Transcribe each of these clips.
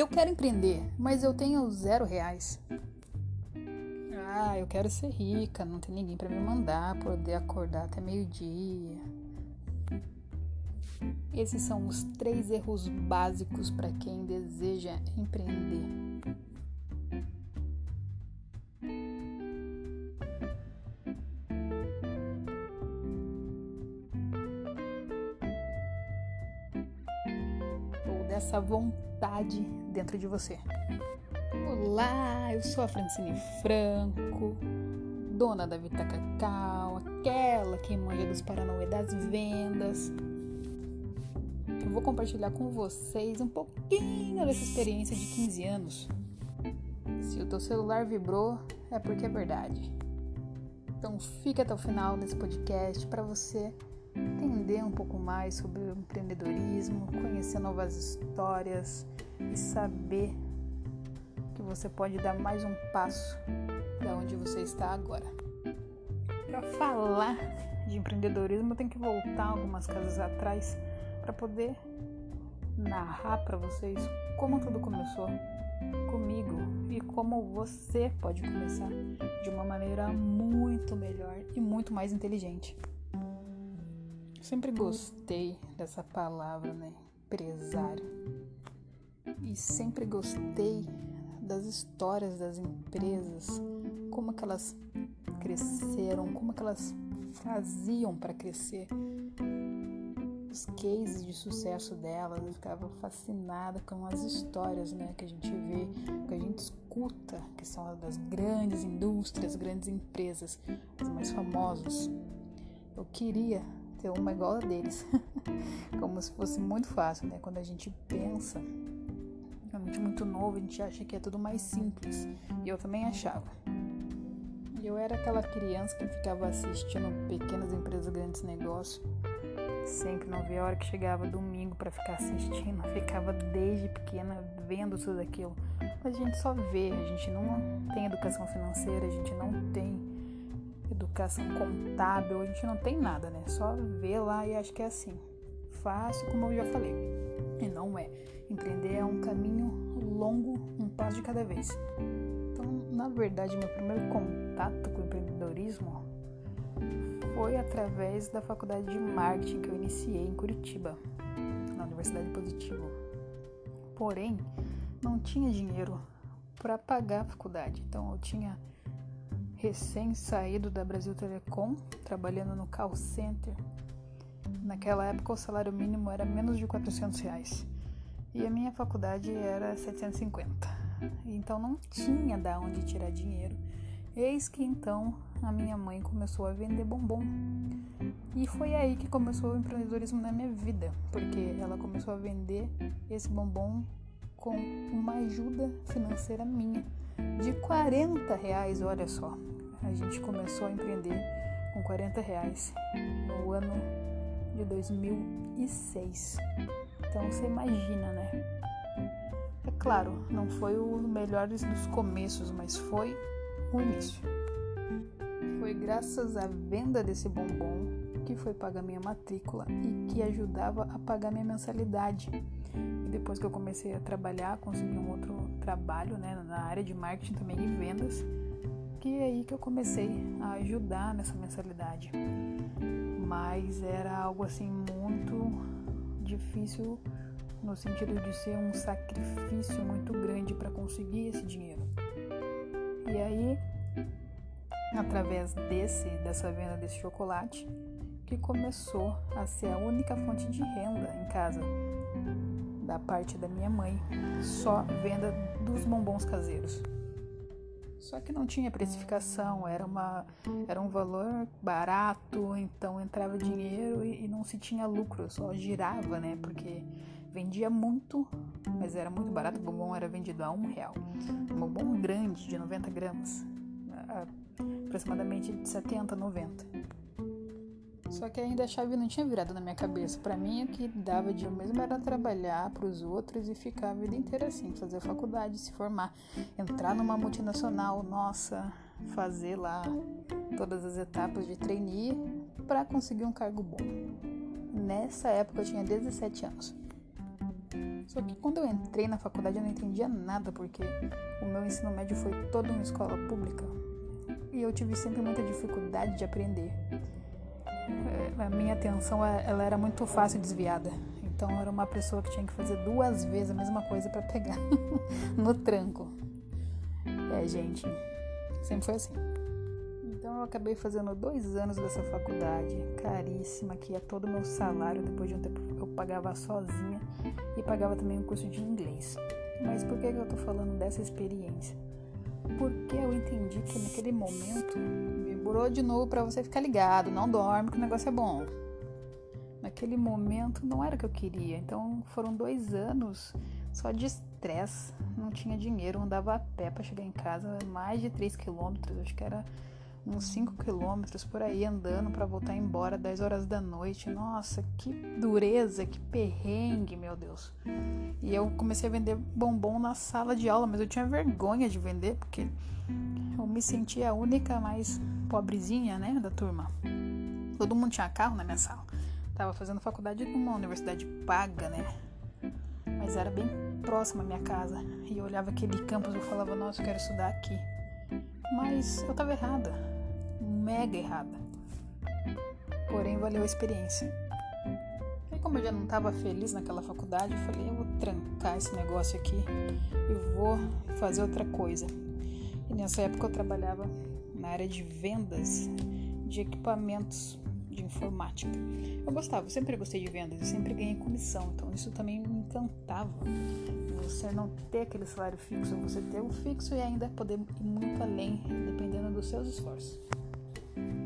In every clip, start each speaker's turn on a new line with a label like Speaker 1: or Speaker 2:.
Speaker 1: Eu quero empreender, mas eu tenho zero reais. Ah, eu quero ser rica, não tem ninguém para me mandar, poder acordar até meio-dia. Esses são os três erros básicos para quem deseja empreender. Ou dessa vontade dentro de você. Olá, eu sou a Francine Franco, dona da Vita Cacau, aquela que manja dos Paranauê das vendas. Eu vou compartilhar com vocês um pouquinho dessa experiência de 15 anos. Se o teu celular vibrou, é porque é verdade. Então fica até o final desse podcast para você entender um pouco mais sobre o empreendedorismo, conhecer novas histórias e saber que você pode dar mais um passo da onde você está agora. Para falar de empreendedorismo, eu tenho que voltar algumas casas atrás para poder narrar para vocês como tudo começou comigo e como você pode começar de uma maneira muito melhor e muito mais inteligente. sempre gostei dessa palavra, né? Empresário. E sempre gostei das histórias das empresas, como que elas cresceram, como que elas faziam para crescer, os cases de sucesso delas, eu ficava fascinada com as histórias né, que a gente vê, que a gente escuta, que são das grandes indústrias, grandes empresas, as mais famosas. Eu queria ter uma igual a deles, como se fosse muito fácil, né? Quando a gente pensa realmente muito novo, a gente acha que é tudo mais simples. E eu também achava. Eu era aquela criança que ficava assistindo pequenas empresas, grandes negócios. Sempre não via a hora que chegava domingo para ficar assistindo. Ficava desde pequena vendo tudo aquilo. Mas a gente só vê, a gente não tem educação financeira, a gente não tem educação contábil, a gente não tem nada, né? Só vê lá e acho que é assim. Fácil, como eu já falei. E não é. Empreender é um caminho longo, um passo de cada vez. Então, na verdade, meu primeiro contato com o empreendedorismo foi através da faculdade de marketing que eu iniciei em Curitiba, na Universidade Positivo. Porém, não tinha dinheiro para pagar a faculdade. Então, eu tinha recém saído da Brasil Telecom, trabalhando no call center. Naquela época, o salário mínimo era menos de 400 reais e a minha faculdade era 750. Então não tinha da onde tirar dinheiro. Eis que então a minha mãe começou a vender bombom. E foi aí que começou o empreendedorismo na minha vida, porque ela começou a vender esse bombom com uma ajuda financeira minha de 40 reais, olha só. A gente começou a empreender com 40 reais no ano de 2006. Então você imagina, né? É claro, não foi o melhor dos começos, mas foi o início. Foi graças à venda desse bombom que foi pagar minha matrícula e que ajudava a pagar minha mensalidade. E depois que eu comecei a trabalhar, consegui um outro trabalho né, na área de marketing também e vendas, que é aí que eu comecei a ajudar nessa mensalidade. Mas era algo assim muito difícil no sentido de ser um sacrifício muito grande para conseguir esse dinheiro. E aí, através desse dessa venda desse chocolate, que começou a ser a única fonte de renda em casa da parte da minha mãe, só venda dos bombons caseiros. Só que não tinha precificação, era, uma, era um valor barato, então entrava dinheiro e, e não se tinha lucro, só girava, né? Porque vendia muito, mas era muito barato. O bombom era vendido a um real. Um bombom grande, de 90 gramas, aproximadamente de 70, 90. Só que ainda a chave não tinha virado na minha cabeça. Para mim, o que dava de eu mesmo era trabalhar para os outros e ficar a vida inteira assim, fazer faculdade, se formar, entrar numa multinacional, nossa, fazer lá todas as etapas de trainee para conseguir um cargo bom. Nessa época eu tinha 17 anos. Só que quando eu entrei na faculdade eu não entendia nada, porque o meu ensino médio foi todo em escola pública e eu tive sempre muita dificuldade de aprender. A minha atenção ela era muito fácil desviada. Então era uma pessoa que tinha que fazer duas vezes a mesma coisa para pegar no tranco. É, gente, sempre foi assim. Então eu acabei fazendo dois anos dessa faculdade, caríssima, que é todo o meu salário. Depois de um tempo eu pagava sozinha e pagava também um curso de inglês. Mas por que eu tô falando dessa experiência? Porque eu entendi que naquele momento vibrou de novo para você ficar ligado, não dorme que o negócio é bom. Naquele momento não era o que eu queria. Então foram dois anos só de estresse. Não tinha dinheiro, andava a pé para chegar em casa, mais de 3 quilômetros, acho que era uns 5 quilômetros por aí andando para voltar embora 10 horas da noite. Nossa, que dureza, que perrengue, meu Deus. E eu comecei a vender bombom na sala de aula, mas eu tinha vergonha de vender porque eu me sentia a única mais pobrezinha, né, da turma. Todo mundo tinha carro na minha sala. Tava fazendo faculdade numa universidade paga, né? Mas era bem próxima à minha casa. E eu olhava aquele campus e falava, nossa, eu quero estudar aqui. Mas eu tava errada. Mega errada. Porém, valeu a experiência. E como eu já não estava feliz naquela faculdade, eu falei, eu vou trancar esse negócio aqui e vou fazer outra coisa. E nessa época eu trabalhava na área de vendas de equipamentos de informática. Eu gostava, eu sempre gostei de vendas, eu sempre ganhei comissão, então isso também me encantava você não ter aquele salário fixo, você ter o fixo e ainda poder ir muito além, dependendo dos seus esforços.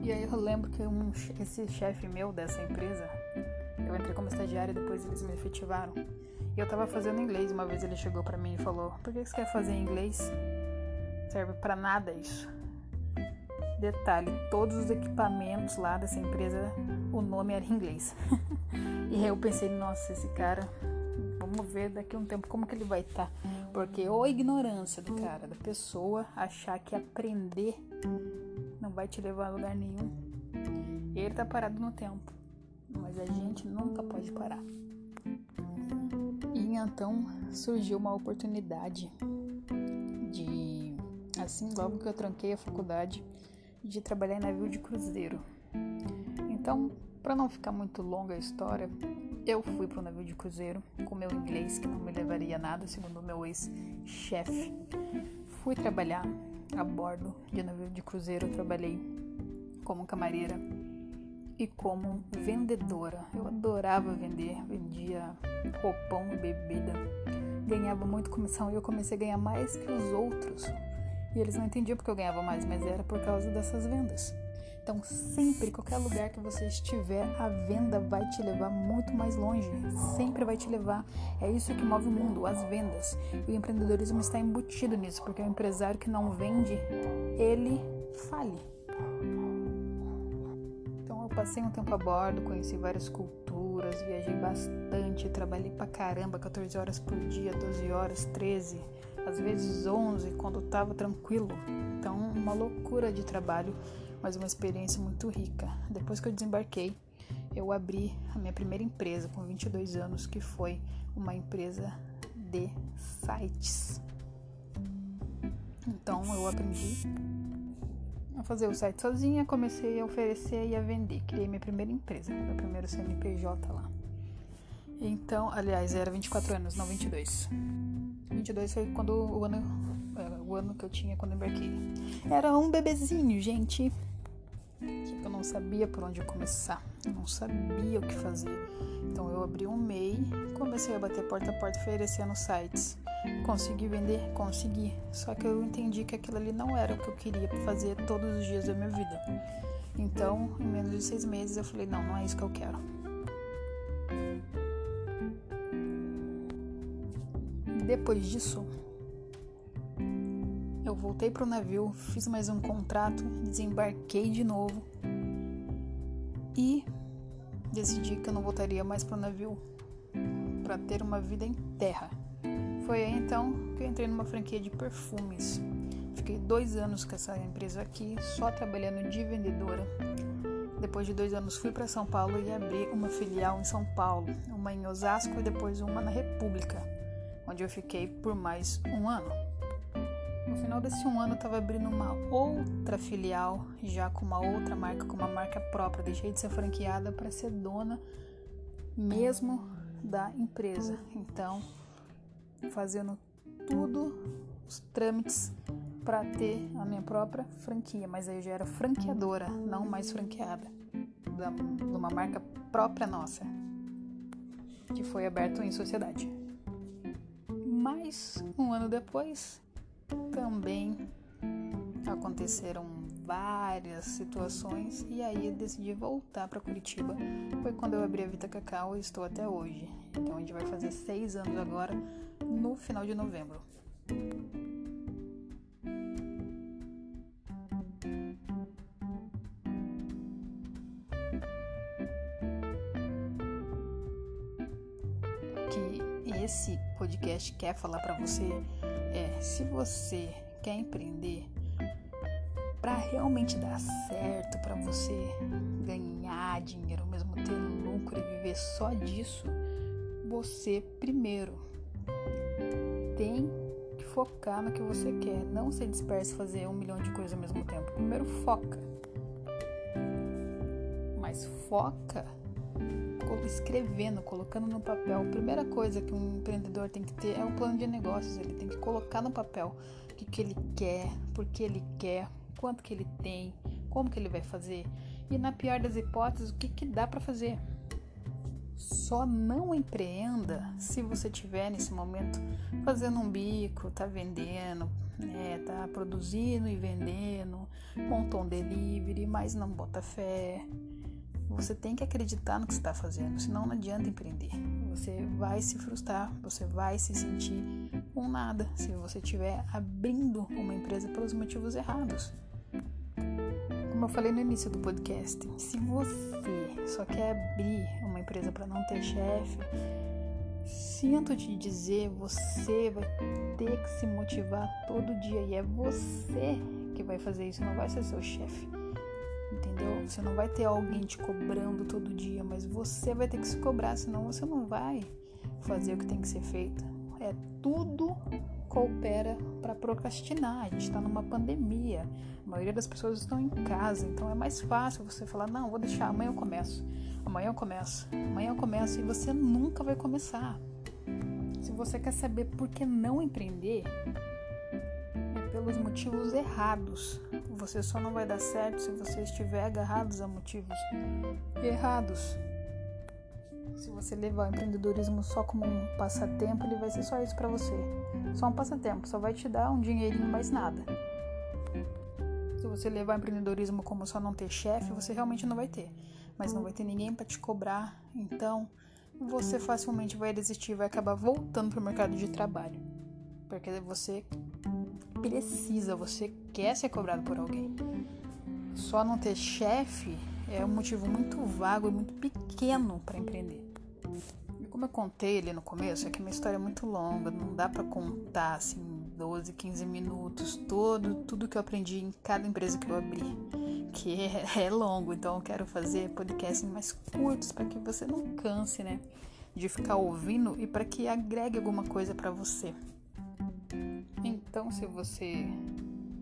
Speaker 1: E aí eu lembro que um, esse chefe meu dessa empresa, eu entrei como estagiária e depois eles me efetivaram. E eu tava fazendo inglês, uma vez ele chegou para mim e falou: "Por que você quer fazer inglês? Serve para nada isso". Detalhe, todos os equipamentos lá dessa empresa, o nome era em inglês. e eu pensei, nossa, esse cara Vamos ver daqui a um tempo como que ele vai estar. Tá. Porque ou a ignorância do cara, da pessoa, achar que aprender não vai te levar a lugar nenhum. Ele tá parado no tempo. Mas a gente nunca pode parar. E então surgiu uma oportunidade de, assim, logo que eu tranquei a faculdade, de trabalhar em navio de cruzeiro. Então, para não ficar muito longa a história, eu fui para o navio de cruzeiro com meu inglês, que não me levaria a nada, segundo o meu ex-chefe. Fui trabalhar a bordo de navio de cruzeiro. Trabalhei como camareira e como vendedora. Eu adorava vender, vendia roupão e bebida. Ganhava muito comissão e eu comecei a ganhar mais que os outros. E eles não entendiam porque eu ganhava mais, mas era por causa dessas vendas. Então, sempre, qualquer lugar que você estiver, a venda vai te levar muito mais longe. Sempre vai te levar. É isso que move o mundo, as vendas. E o empreendedorismo está embutido nisso, porque o empresário que não vende, ele fale. Então, eu passei um tempo a bordo, conheci várias culturas, viajei bastante, trabalhei pra caramba, 14 horas por dia, 12 horas, 13, às vezes 11, quando tava tranquilo. Então, uma loucura de trabalho mas uma experiência muito rica. Depois que eu desembarquei, eu abri a minha primeira empresa com 22 anos, que foi uma empresa de sites. Então eu aprendi a fazer o site sozinha, comecei a oferecer e a vender. Criei minha primeira empresa, meu primeiro CNPJ lá. Então, aliás, era 24 anos, não 22. 22 foi quando o ano, é, o ano que eu tinha quando embarquei. Era um bebezinho, gente eu não sabia por onde começar, eu não sabia o que fazer. Então eu abri um MEI, comecei a bater porta a porta oferecendo sites. Consegui vender? Consegui. Só que eu entendi que aquilo ali não era o que eu queria fazer todos os dias da minha vida. Então, em menos de seis meses, eu falei: não, não é isso que eu quero. Depois disso, eu voltei para o navio, fiz mais um contrato, desembarquei de novo e decidi que eu não voltaria mais para o navio para ter uma vida em terra. Foi aí então que eu entrei numa franquia de perfumes. Fiquei dois anos com essa empresa aqui, só trabalhando de vendedora. Depois de dois anos fui para São Paulo e abri uma filial em São Paulo, uma em Osasco e depois uma na República, onde eu fiquei por mais um ano. No final desse um ano eu estava abrindo uma outra filial, já com uma outra marca, com uma marca própria. Deixei de ser franqueada para ser dona mesmo da empresa. Então, fazendo tudo, os trâmites para ter a minha própria franquia, mas aí eu já era franqueadora, não mais franqueada, de uma marca própria nossa, que foi aberto em sociedade. Mas um ano depois, também aconteceram várias situações e aí eu decidi voltar para Curitiba. Foi quando eu abri a Vita Cacau e estou até hoje. Então a gente vai fazer seis anos agora no final de novembro. Podcast quer falar para você é: se você quer empreender para realmente dar certo, para você ganhar dinheiro, mesmo ter lucro e viver só disso, você primeiro tem que focar no que você quer, não se disperse fazer um milhão de coisas ao mesmo tempo. Primeiro foca, mas foca escrevendo, colocando no papel. A primeira coisa que um empreendedor tem que ter é um plano de negócios. Ele tem que colocar no papel o que, que ele quer, por que ele quer, quanto que ele tem, como que ele vai fazer e na pior das hipóteses o que, que dá para fazer. Só não empreenda se você tiver nesse momento fazendo um bico, tá vendendo, né, tá produzindo e vendendo, montou um delivery, mas não bota fé, você tem que acreditar no que está fazendo, senão não adianta empreender. Você vai se frustrar, você vai se sentir um nada se você estiver abrindo uma empresa pelos motivos errados. Como eu falei no início do podcast, se você só quer abrir uma empresa para não ter chefe, sinto te dizer, você vai ter que se motivar todo dia e é você que vai fazer isso, não vai ser seu chefe entendeu? Você não vai ter alguém te cobrando todo dia, mas você vai ter que se cobrar, senão você não vai fazer o que tem que ser feito. É tudo coopera para procrastinar. A gente está numa pandemia, a maioria das pessoas estão em casa, então é mais fácil você falar: não, vou deixar, amanhã eu começo, amanhã eu começo, amanhã eu começo, e você nunca vai começar. Se você quer saber por que não empreender, é pelos motivos errados. Você só não vai dar certo se você estiver agarrados a motivos errados. Se você levar o empreendedorismo só como um passatempo, ele vai ser só isso para você. Só um passatempo, só vai te dar um dinheirinho mais nada. Se você levar o empreendedorismo como só não ter chefe, você realmente não vai ter. Mas não vai ter ninguém para te cobrar. Então, você facilmente vai desistir, vai acabar voltando para o mercado de trabalho. Porque você precisa, você quer ser cobrado por alguém. Só não ter chefe é um motivo muito vago e muito pequeno para empreender. E como eu contei ali no começo, é que minha história é muito longa, não dá para contar assim 12, 15 minutos todo tudo que eu aprendi em cada empresa que eu abri, que é, é longo, então eu quero fazer podcasts mais curtos para que você não canse, né, de ficar ouvindo e para que agregue alguma coisa para você. Então, se você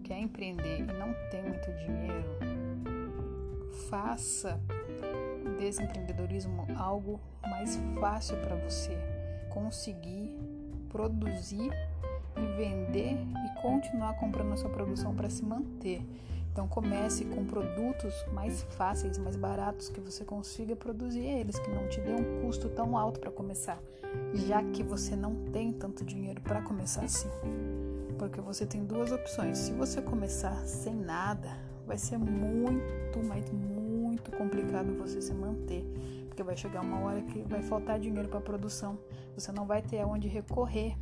Speaker 1: quer empreender e não tem muito dinheiro, faça desse empreendedorismo algo mais fácil para você conseguir produzir e vender e continuar comprando a sua produção para se manter. Então comece com produtos mais fáceis, mais baratos que você consiga produzir eles, que não te dê um custo tão alto para começar, já que você não tem tanto dinheiro para começar assim porque você tem duas opções. Se você começar sem nada, vai ser muito, mas muito complicado você se manter, porque vai chegar uma hora que vai faltar dinheiro para produção. Você não vai ter aonde recorrer.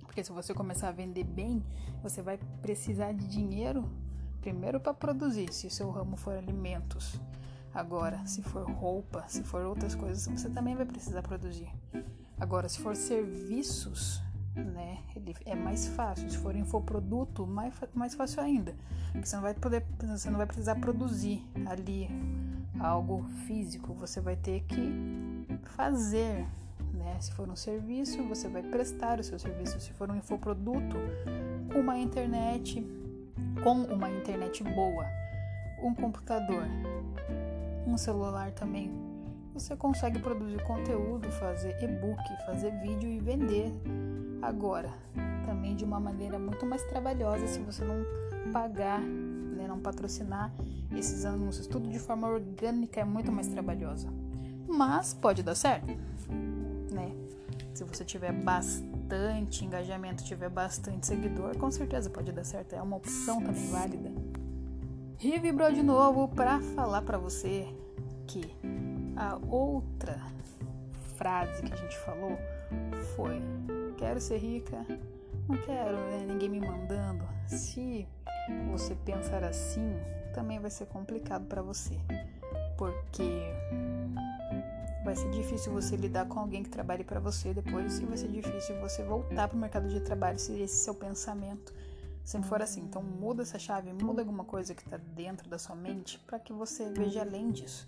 Speaker 1: Porque se você começar a vender bem, você vai precisar de dinheiro primeiro para produzir, se o seu ramo for alimentos. Agora, se for roupa, se for outras coisas, você também vai precisar produzir. Agora, se for serviços, né? Ele é mais fácil. Se for infoproduto, mais, mais fácil ainda. Porque você não vai poder, você não vai precisar produzir ali algo físico, você vai ter que fazer. Né? Se for um serviço, você vai prestar o seu serviço. Se for um infoproduto, uma internet com uma internet boa, um computador, um celular também. Você consegue produzir conteúdo, fazer e-book, fazer vídeo e vender. Agora, também de uma maneira muito mais trabalhosa se você não pagar, né, não patrocinar esses anúncios. Tudo de forma orgânica é muito mais trabalhosa. Mas pode dar certo, né? Se você tiver bastante engajamento, tiver bastante seguidor, com certeza pode dar certo. É uma opção também válida. E vibrou de novo para falar para você que a outra frase que a gente falou foi: quero ser rica, não quero né, ninguém me mandando. Se você pensar assim, também vai ser complicado para você, porque vai ser difícil você lidar com alguém que trabalhe para você depois e vai ser difícil você voltar para o mercado de trabalho se esse seu pensamento sempre for assim. Então muda essa chave, muda alguma coisa que está dentro da sua mente para que você veja além disso.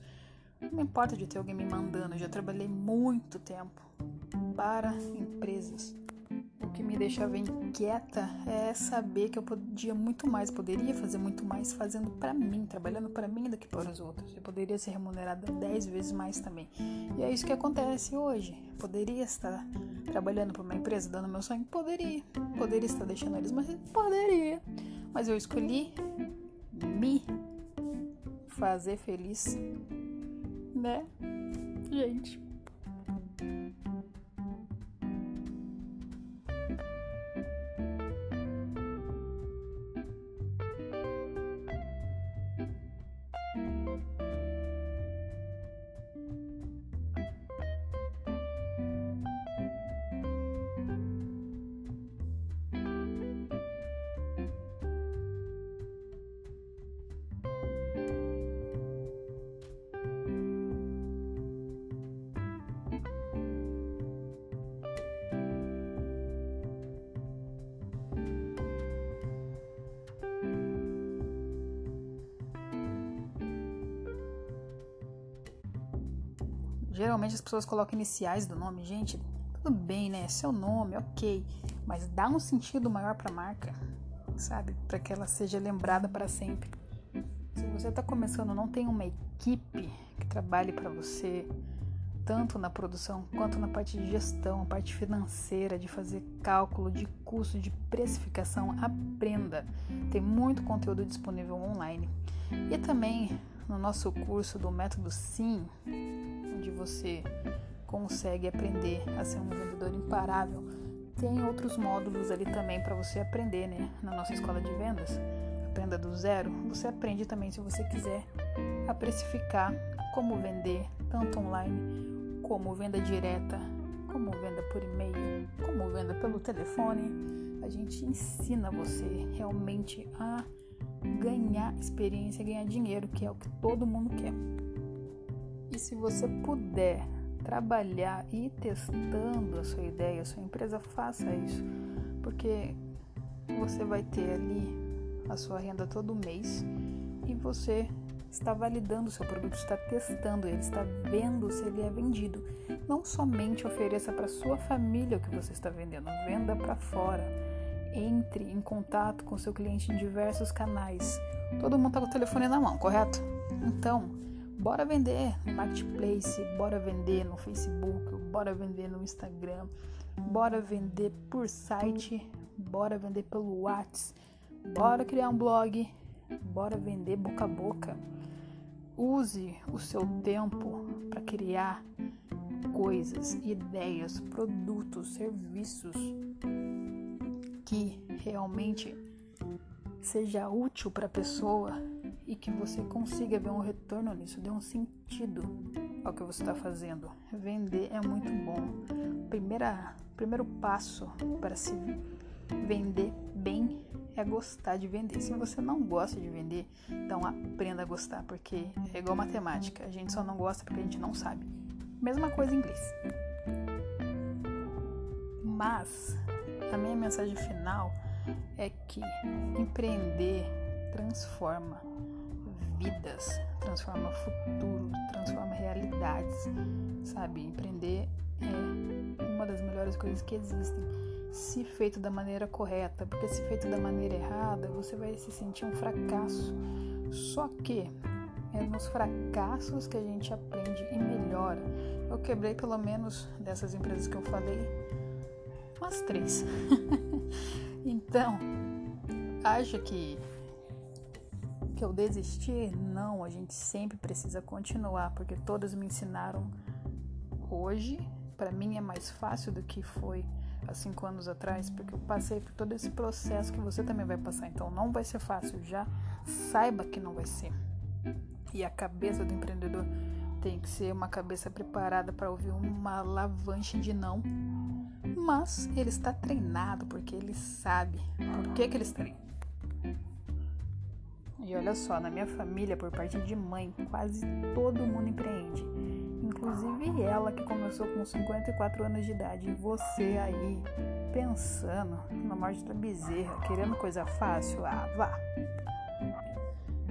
Speaker 1: Não importa de ter alguém me mandando, eu já trabalhei muito tempo para empresas que me deixava inquieta é saber que eu podia muito mais, poderia fazer muito mais fazendo para mim, trabalhando para mim do que para os outros. Eu poderia ser remunerada 10 vezes mais também. E é isso que acontece hoje. Poderia estar trabalhando para uma empresa dando meu sonho? Poderia. Poderia estar deixando eles, mas poderia. Mas eu escolhi me fazer feliz, né? Gente. Geralmente as pessoas colocam iniciais do nome. Gente, tudo bem, né? Seu nome, ok. Mas dá um sentido maior para a marca, sabe? Para que ela seja lembrada para sempre. Se você está começando, não tem uma equipe que trabalhe para você, tanto na produção quanto na parte de gestão, a parte financeira, de fazer cálculo de custo, de precificação, aprenda. Tem muito conteúdo disponível online. E também no nosso curso do Método Sim, onde você consegue aprender a ser um vendedor imparável, tem outros módulos ali também para você aprender, né? Na nossa escola de vendas, aprenda do zero. Você aprende também, se você quiser, a precificar como vender, tanto online como venda direta, como venda por e-mail, como venda pelo telefone. A gente ensina você realmente a ganhar experiência, ganhar dinheiro, que é o que todo mundo quer. E se você puder trabalhar e ir testando a sua ideia, a sua empresa, faça isso, porque você vai ter ali a sua renda todo mês e você está validando o seu produto, está testando ele, está vendo se ele é vendido. Não somente ofereça para sua família o que você está vendendo, venda para fora. Entre em contato com seu cliente em diversos canais. Todo mundo está com o telefone na mão, correto? Então, Bora vender no marketplace, bora vender no Facebook, bora vender no Instagram, bora vender por site, bora vender pelo WhatsApp, bora criar um blog, bora vender boca a boca. Use o seu tempo para criar coisas, ideias, produtos, serviços que realmente seja útil para a pessoa e que você consiga ver um retorno nisso, dê um sentido ao que você está fazendo. Vender é muito bom. Primeira, primeiro passo para se vender bem é gostar de vender. Se você não gosta de vender, então aprenda a gostar, porque é igual matemática, a gente só não gosta porque a gente não sabe. Mesma coisa em inglês. Mas a minha mensagem final é que empreender transforma vidas, transforma futuro, transforma realidades, sabe? Empreender é uma das melhores coisas que existem, se feito da maneira correta, porque se feito da maneira errada, você vai se sentir um fracasso. Só que é nos fracassos que a gente aprende e melhora. Eu quebrei pelo menos dessas empresas que eu falei, umas três. então, acha que que eu desisti? Não, a gente sempre precisa continuar, porque todas me ensinaram hoje. Para mim é mais fácil do que foi há cinco anos atrás, porque eu passei por todo esse processo que você também vai passar. Então não vai ser fácil, já saiba que não vai ser. E a cabeça do empreendedor tem que ser uma cabeça preparada para ouvir uma alavanche de não. Mas ele está treinado porque ele sabe por que, que ele está ali. E olha só, na minha família, por parte de mãe, quase todo mundo empreende. Inclusive ela que começou com 54 anos de idade. E você aí, pensando na morte da bezerra, querendo coisa fácil? Ah, vá!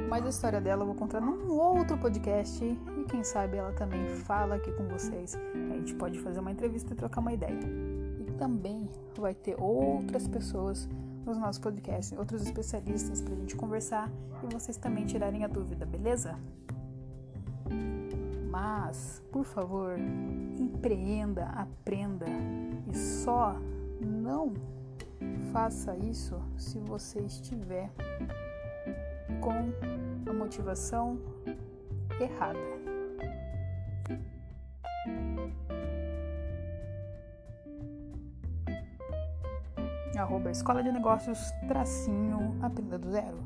Speaker 1: Mas a história dela eu vou contar num outro podcast e quem sabe ela também fala aqui com vocês. A gente pode fazer uma entrevista e trocar uma ideia. Também vai ter outras pessoas nos nossos podcasts, outros especialistas para a gente conversar e vocês também tirarem a dúvida, beleza? Mas, por favor, empreenda, aprenda e só não faça isso se você estiver com a motivação errada. Arroba Escola de Negócios, tracinho, aprenda do zero.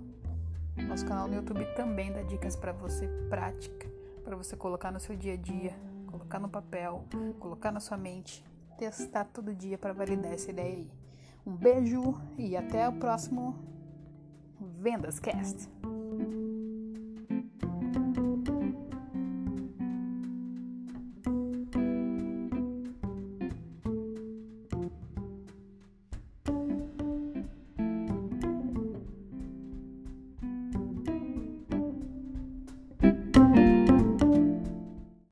Speaker 1: Nosso canal no YouTube também dá dicas para você prática, para você colocar no seu dia a dia, colocar no papel, colocar na sua mente, testar todo dia para validar essa ideia aí. Um beijo e até o próximo Vendas Cast.